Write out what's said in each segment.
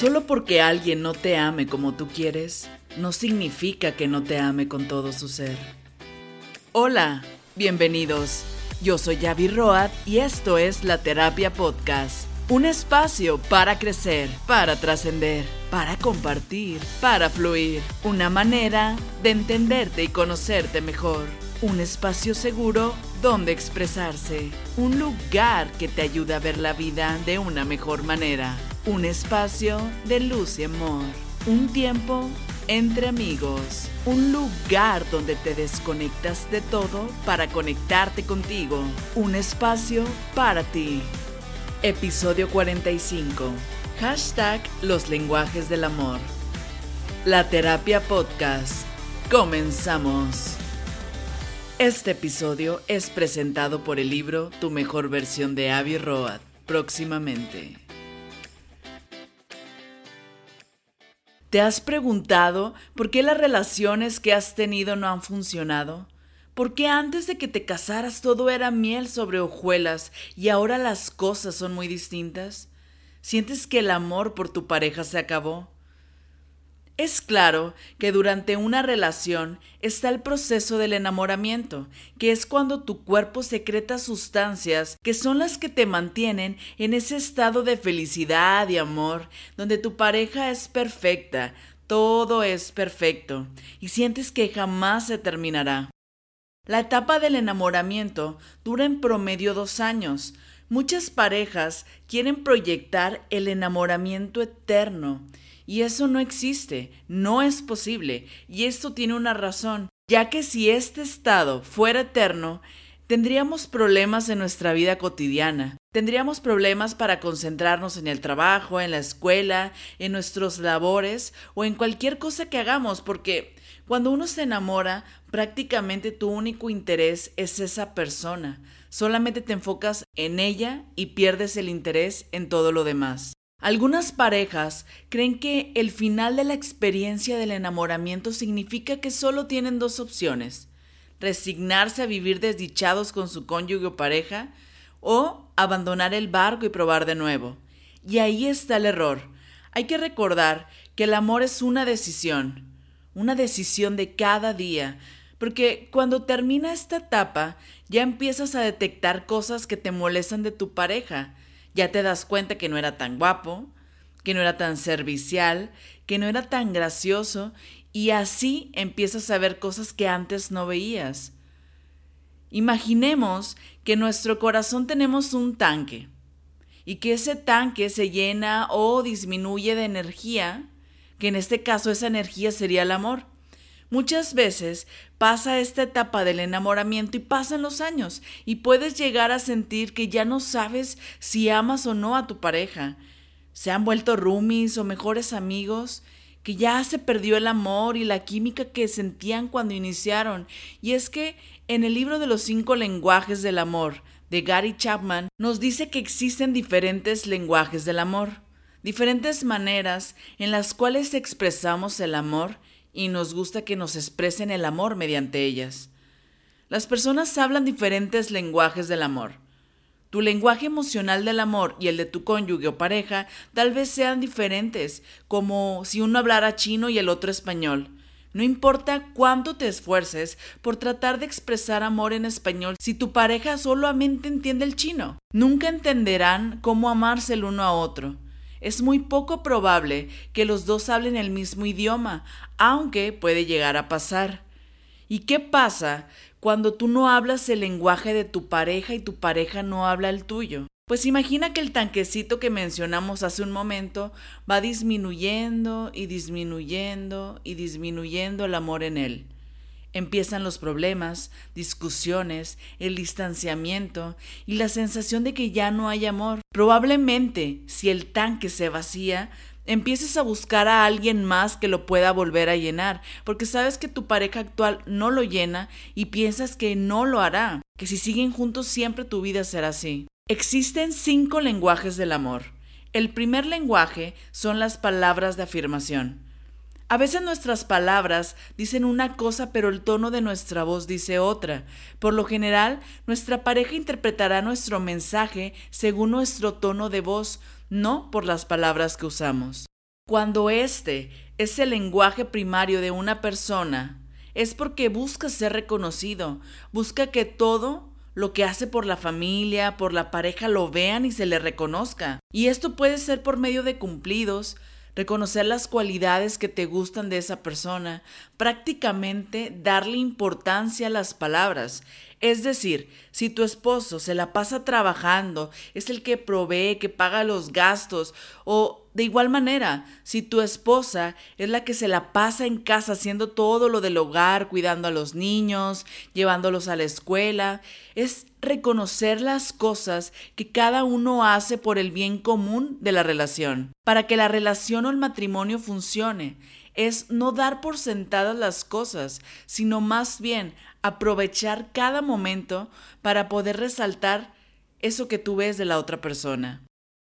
Solo porque alguien no te ame como tú quieres, no significa que no te ame con todo su ser. Hola, bienvenidos. Yo soy Yavi Road y esto es La Terapia Podcast. Un espacio para crecer, para trascender, para compartir, para fluir. Una manera de entenderte y conocerte mejor. Un espacio seguro donde expresarse. Un lugar que te ayuda a ver la vida de una mejor manera. Un espacio de luz y amor. Un tiempo entre amigos. Un lugar donde te desconectas de todo para conectarte contigo. Un espacio para ti. Episodio 45. Hashtag Los lenguajes del amor. La terapia podcast. Comenzamos. Este episodio es presentado por el libro Tu mejor versión de Avi Road. Próximamente. ¿Te has preguntado por qué las relaciones que has tenido no han funcionado? ¿Por qué antes de que te casaras todo era miel sobre hojuelas y ahora las cosas son muy distintas? ¿Sientes que el amor por tu pareja se acabó? Es claro que durante una relación está el proceso del enamoramiento, que es cuando tu cuerpo secreta sustancias que son las que te mantienen en ese estado de felicidad y amor, donde tu pareja es perfecta, todo es perfecto, y sientes que jamás se terminará. La etapa del enamoramiento dura en promedio dos años. Muchas parejas quieren proyectar el enamoramiento eterno y eso no existe, no es posible, y esto tiene una razón, ya que si este estado fuera eterno, tendríamos problemas en nuestra vida cotidiana. Tendríamos problemas para concentrarnos en el trabajo, en la escuela, en nuestros labores o en cualquier cosa que hagamos, porque cuando uno se enamora, prácticamente tu único interés es esa persona. Solamente te enfocas en ella y pierdes el interés en todo lo demás. Algunas parejas creen que el final de la experiencia del enamoramiento significa que solo tienen dos opciones, resignarse a vivir desdichados con su cónyuge o pareja o abandonar el barco y probar de nuevo. Y ahí está el error. Hay que recordar que el amor es una decisión, una decisión de cada día, porque cuando termina esta etapa ya empiezas a detectar cosas que te molestan de tu pareja, ya te das cuenta que no era tan guapo, que no era tan servicial, que no era tan gracioso y así empiezas a ver cosas que antes no veías. Imaginemos que en nuestro corazón tenemos un tanque y que ese tanque se llena o disminuye de energía, que en este caso esa energía sería el amor. Muchas veces pasa esta etapa del enamoramiento y pasan los años y puedes llegar a sentir que ya no sabes si amas o no a tu pareja. Se han vuelto roomies o mejores amigos, que ya se perdió el amor y la química que sentían cuando iniciaron. Y es que en el libro de los cinco lenguajes del amor de Gary Chapman nos dice que existen diferentes lenguajes del amor, diferentes maneras en las cuales expresamos el amor y nos gusta que nos expresen el amor mediante ellas. Las personas hablan diferentes lenguajes del amor. Tu lenguaje emocional del amor y el de tu cónyuge o pareja tal vez sean diferentes, como si uno hablara chino y el otro español. No importa cuánto te esfuerces por tratar de expresar amor en español si tu pareja solamente entiende el chino. Nunca entenderán cómo amarse el uno a otro es muy poco probable que los dos hablen el mismo idioma, aunque puede llegar a pasar. ¿Y qué pasa cuando tú no hablas el lenguaje de tu pareja y tu pareja no habla el tuyo? Pues imagina que el tanquecito que mencionamos hace un momento va disminuyendo y disminuyendo y disminuyendo el amor en él. Empiezan los problemas, discusiones, el distanciamiento y la sensación de que ya no hay amor. Probablemente, si el tanque se vacía, empieces a buscar a alguien más que lo pueda volver a llenar, porque sabes que tu pareja actual no lo llena y piensas que no lo hará, que si siguen juntos siempre tu vida será así. Existen cinco lenguajes del amor. El primer lenguaje son las palabras de afirmación. A veces nuestras palabras dicen una cosa, pero el tono de nuestra voz dice otra. Por lo general, nuestra pareja interpretará nuestro mensaje según nuestro tono de voz, no por las palabras que usamos. Cuando este es el lenguaje primario de una persona, es porque busca ser reconocido, busca que todo lo que hace por la familia, por la pareja, lo vean y se le reconozca. Y esto puede ser por medio de cumplidos, reconocer las cualidades que te gustan de esa persona, prácticamente darle importancia a las palabras. Es decir, si tu esposo se la pasa trabajando, es el que provee, que paga los gastos, o de igual manera, si tu esposa es la que se la pasa en casa haciendo todo lo del hogar, cuidando a los niños, llevándolos a la escuela, es reconocer las cosas que cada uno hace por el bien común de la relación. Para que la relación o el matrimonio funcione, es no dar por sentadas las cosas, sino más bien aprovechar cada momento para poder resaltar eso que tú ves de la otra persona.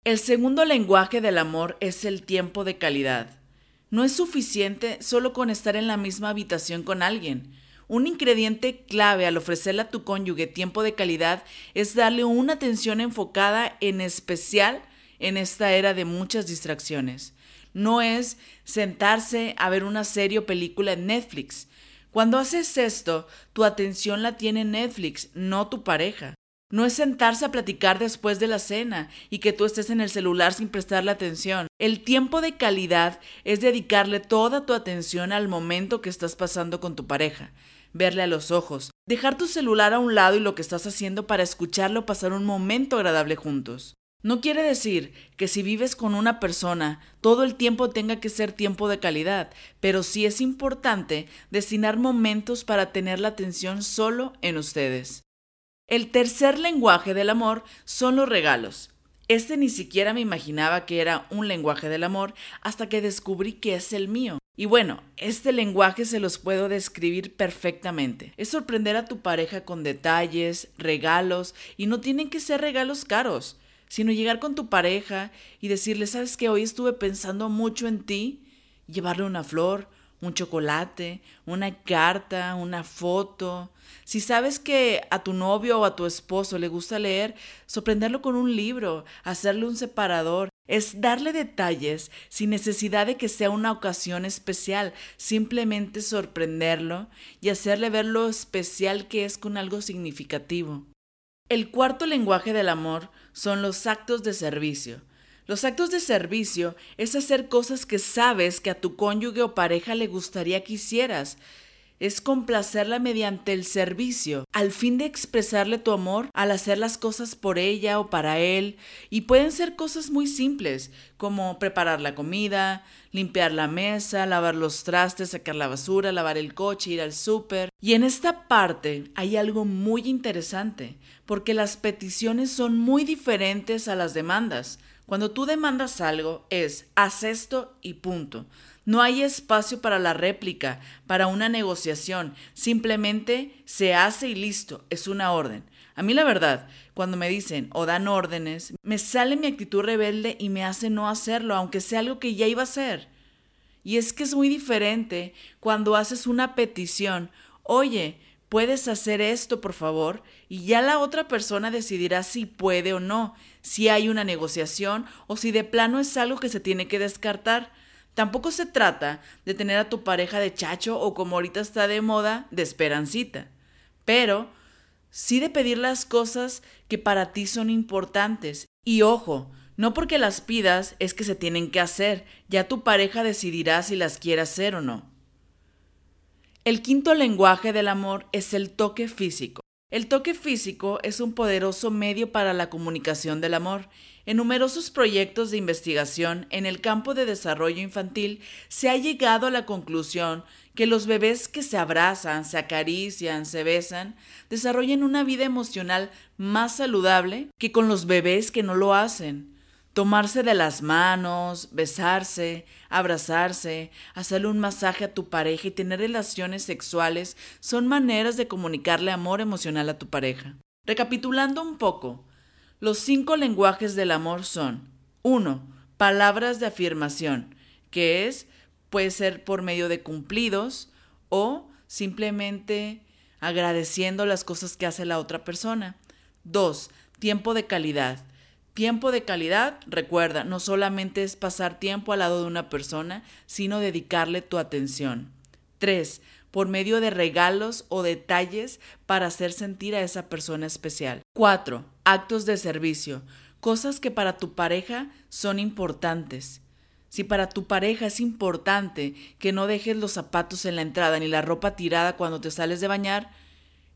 El segundo lenguaje del amor es el tiempo de calidad. No es suficiente solo con estar en la misma habitación con alguien. Un ingrediente clave al ofrecerle a tu cónyuge tiempo de calidad es darle una atención enfocada en especial en esta era de muchas distracciones. No es sentarse a ver una serie o película en Netflix. Cuando haces esto, tu atención la tiene Netflix, no tu pareja. No es sentarse a platicar después de la cena y que tú estés en el celular sin prestarle atención. El tiempo de calidad es dedicarle toda tu atención al momento que estás pasando con tu pareja verle a los ojos, dejar tu celular a un lado y lo que estás haciendo para escucharlo pasar un momento agradable juntos. No quiere decir que si vives con una persona todo el tiempo tenga que ser tiempo de calidad, pero sí es importante destinar momentos para tener la atención solo en ustedes. El tercer lenguaje del amor son los regalos. Este ni siquiera me imaginaba que era un lenguaje del amor hasta que descubrí que es el mío. Y bueno, este lenguaje se los puedo describir perfectamente. Es sorprender a tu pareja con detalles, regalos, y no tienen que ser regalos caros, sino llegar con tu pareja y decirle, sabes que hoy estuve pensando mucho en ti, llevarle una flor, un chocolate, una carta, una foto. Si sabes que a tu novio o a tu esposo le gusta leer, sorprenderlo con un libro, hacerle un separador, es darle detalles sin necesidad de que sea una ocasión especial, simplemente sorprenderlo y hacerle ver lo especial que es con algo significativo. El cuarto lenguaje del amor son los actos de servicio. Los actos de servicio es hacer cosas que sabes que a tu cónyuge o pareja le gustaría que hicieras, es complacerla mediante el servicio, al fin de expresarle tu amor al hacer las cosas por ella o para él, y pueden ser cosas muy simples, como preparar la comida, limpiar la mesa, lavar los trastes, sacar la basura, lavar el coche, ir al súper. Y en esta parte hay algo muy interesante, porque las peticiones son muy diferentes a las demandas. Cuando tú demandas algo es haz esto y punto. No hay espacio para la réplica, para una negociación. Simplemente se hace y listo, es una orden. A mí la verdad, cuando me dicen o dan órdenes, me sale mi actitud rebelde y me hace no hacerlo, aunque sea algo que ya iba a hacer. Y es que es muy diferente cuando haces una petición, oye, puedes hacer esto, por favor, y ya la otra persona decidirá si puede o no, si hay una negociación o si de plano es algo que se tiene que descartar. Tampoco se trata de tener a tu pareja de chacho o como ahorita está de moda, de esperancita. Pero sí de pedir las cosas que para ti son importantes. Y ojo, no porque las pidas es que se tienen que hacer, ya tu pareja decidirá si las quiere hacer o no. El quinto lenguaje del amor es el toque físico. El toque físico es un poderoso medio para la comunicación del amor. En numerosos proyectos de investigación en el campo de desarrollo infantil se ha llegado a la conclusión que los bebés que se abrazan, se acarician, se besan, desarrollan una vida emocional más saludable que con los bebés que no lo hacen. Tomarse de las manos, besarse, abrazarse, hacerle un masaje a tu pareja y tener relaciones sexuales son maneras de comunicarle amor emocional a tu pareja. Recapitulando un poco, los cinco lenguajes del amor son 1. Palabras de afirmación, que es, puede ser por medio de cumplidos o simplemente agradeciendo las cosas que hace la otra persona. 2. Tiempo de calidad Tiempo de calidad, recuerda, no solamente es pasar tiempo al lado de una persona, sino dedicarle tu atención. 3. Por medio de regalos o detalles para hacer sentir a esa persona especial. 4. Actos de servicio. Cosas que para tu pareja son importantes. Si para tu pareja es importante que no dejes los zapatos en la entrada ni la ropa tirada cuando te sales de bañar,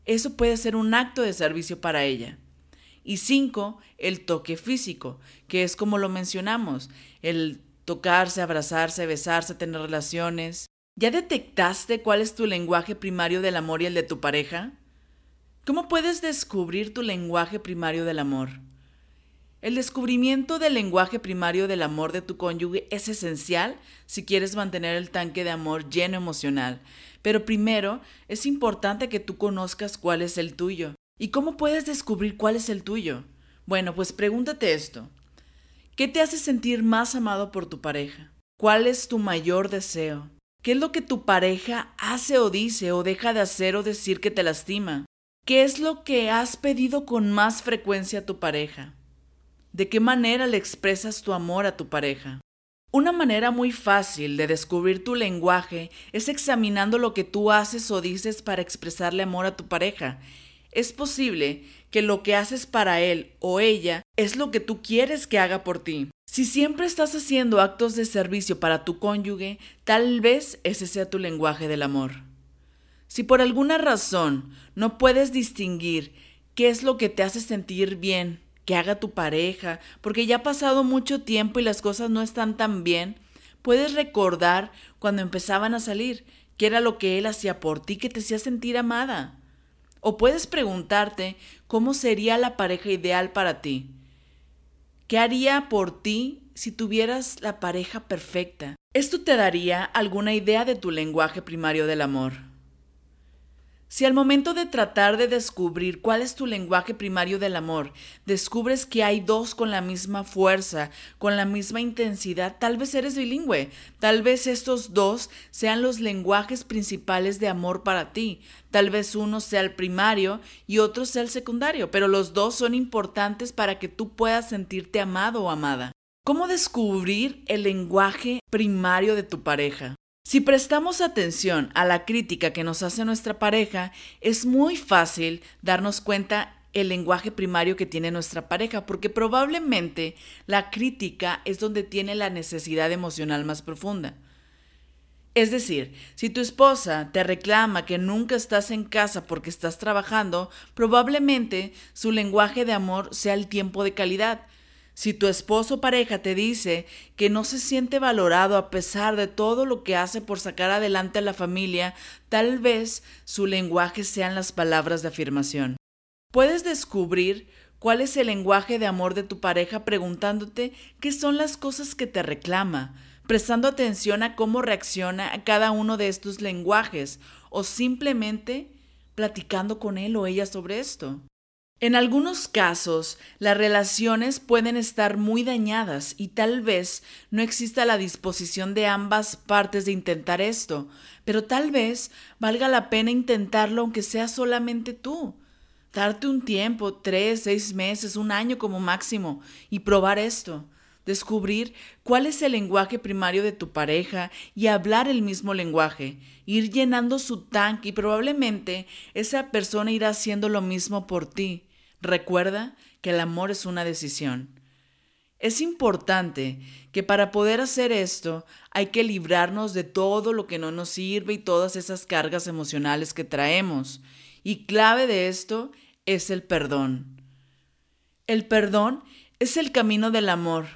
eso puede ser un acto de servicio para ella. Y cinco, el toque físico, que es como lo mencionamos, el tocarse, abrazarse, besarse, tener relaciones. ¿Ya detectaste cuál es tu lenguaje primario del amor y el de tu pareja? ¿Cómo puedes descubrir tu lenguaje primario del amor? El descubrimiento del lenguaje primario del amor de tu cónyuge es esencial si quieres mantener el tanque de amor lleno emocional, pero primero es importante que tú conozcas cuál es el tuyo. ¿Y cómo puedes descubrir cuál es el tuyo? Bueno, pues pregúntate esto. ¿Qué te hace sentir más amado por tu pareja? ¿Cuál es tu mayor deseo? ¿Qué es lo que tu pareja hace o dice o deja de hacer o decir que te lastima? ¿Qué es lo que has pedido con más frecuencia a tu pareja? ¿De qué manera le expresas tu amor a tu pareja? Una manera muy fácil de descubrir tu lenguaje es examinando lo que tú haces o dices para expresarle amor a tu pareja es posible que lo que haces para él o ella es lo que tú quieres que haga por ti. Si siempre estás haciendo actos de servicio para tu cónyuge, tal vez ese sea tu lenguaje del amor. Si por alguna razón no puedes distinguir qué es lo que te hace sentir bien que haga tu pareja, porque ya ha pasado mucho tiempo y las cosas no están tan bien, puedes recordar cuando empezaban a salir, qué era lo que él hacía por ti que te hacía sentir amada. O puedes preguntarte cómo sería la pareja ideal para ti. ¿Qué haría por ti si tuvieras la pareja perfecta? Esto te daría alguna idea de tu lenguaje primario del amor. Si al momento de tratar de descubrir cuál es tu lenguaje primario del amor, descubres que hay dos con la misma fuerza, con la misma intensidad, tal vez eres bilingüe, tal vez estos dos sean los lenguajes principales de amor para ti, tal vez uno sea el primario y otro sea el secundario, pero los dos son importantes para que tú puedas sentirte amado o amada. ¿Cómo descubrir el lenguaje primario de tu pareja? Si prestamos atención a la crítica que nos hace nuestra pareja, es muy fácil darnos cuenta el lenguaje primario que tiene nuestra pareja, porque probablemente la crítica es donde tiene la necesidad emocional más profunda. Es decir, si tu esposa te reclama que nunca estás en casa porque estás trabajando, probablemente su lenguaje de amor sea el tiempo de calidad, si tu esposo o pareja te dice que no se siente valorado a pesar de todo lo que hace por sacar adelante a la familia, tal vez su lenguaje sean las palabras de afirmación. Puedes descubrir cuál es el lenguaje de amor de tu pareja preguntándote qué son las cosas que te reclama, prestando atención a cómo reacciona a cada uno de estos lenguajes o simplemente platicando con él o ella sobre esto. En algunos casos, las relaciones pueden estar muy dañadas y tal vez no exista la disposición de ambas partes de intentar esto, pero tal vez valga la pena intentarlo aunque sea solamente tú. Darte un tiempo, tres, seis meses, un año como máximo, y probar esto. Descubrir cuál es el lenguaje primario de tu pareja y hablar el mismo lenguaje, ir llenando su tanque y probablemente esa persona irá haciendo lo mismo por ti. Recuerda que el amor es una decisión. Es importante que para poder hacer esto hay que librarnos de todo lo que no nos sirve y todas esas cargas emocionales que traemos. Y clave de esto es el perdón. El perdón es el camino del amor.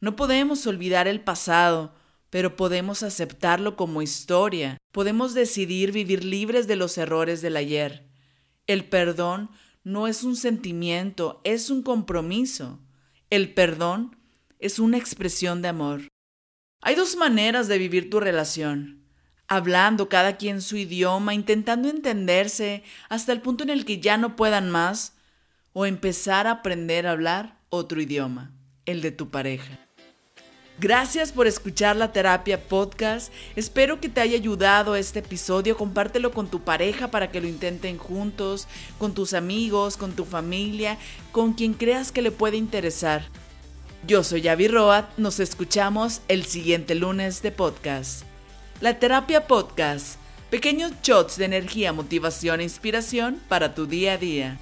No podemos olvidar el pasado, pero podemos aceptarlo como historia. Podemos decidir vivir libres de los errores del ayer. El perdón no es un sentimiento, es un compromiso. El perdón es una expresión de amor. Hay dos maneras de vivir tu relación. Hablando cada quien su idioma, intentando entenderse hasta el punto en el que ya no puedan más, o empezar a aprender a hablar otro idioma, el de tu pareja. Gracias por escuchar la terapia podcast. Espero que te haya ayudado este episodio. Compártelo con tu pareja para que lo intenten juntos, con tus amigos, con tu familia, con quien creas que le puede interesar. Yo soy Yavi Roat. Nos escuchamos el siguiente lunes de podcast. La terapia podcast. Pequeños shots de energía, motivación e inspiración para tu día a día.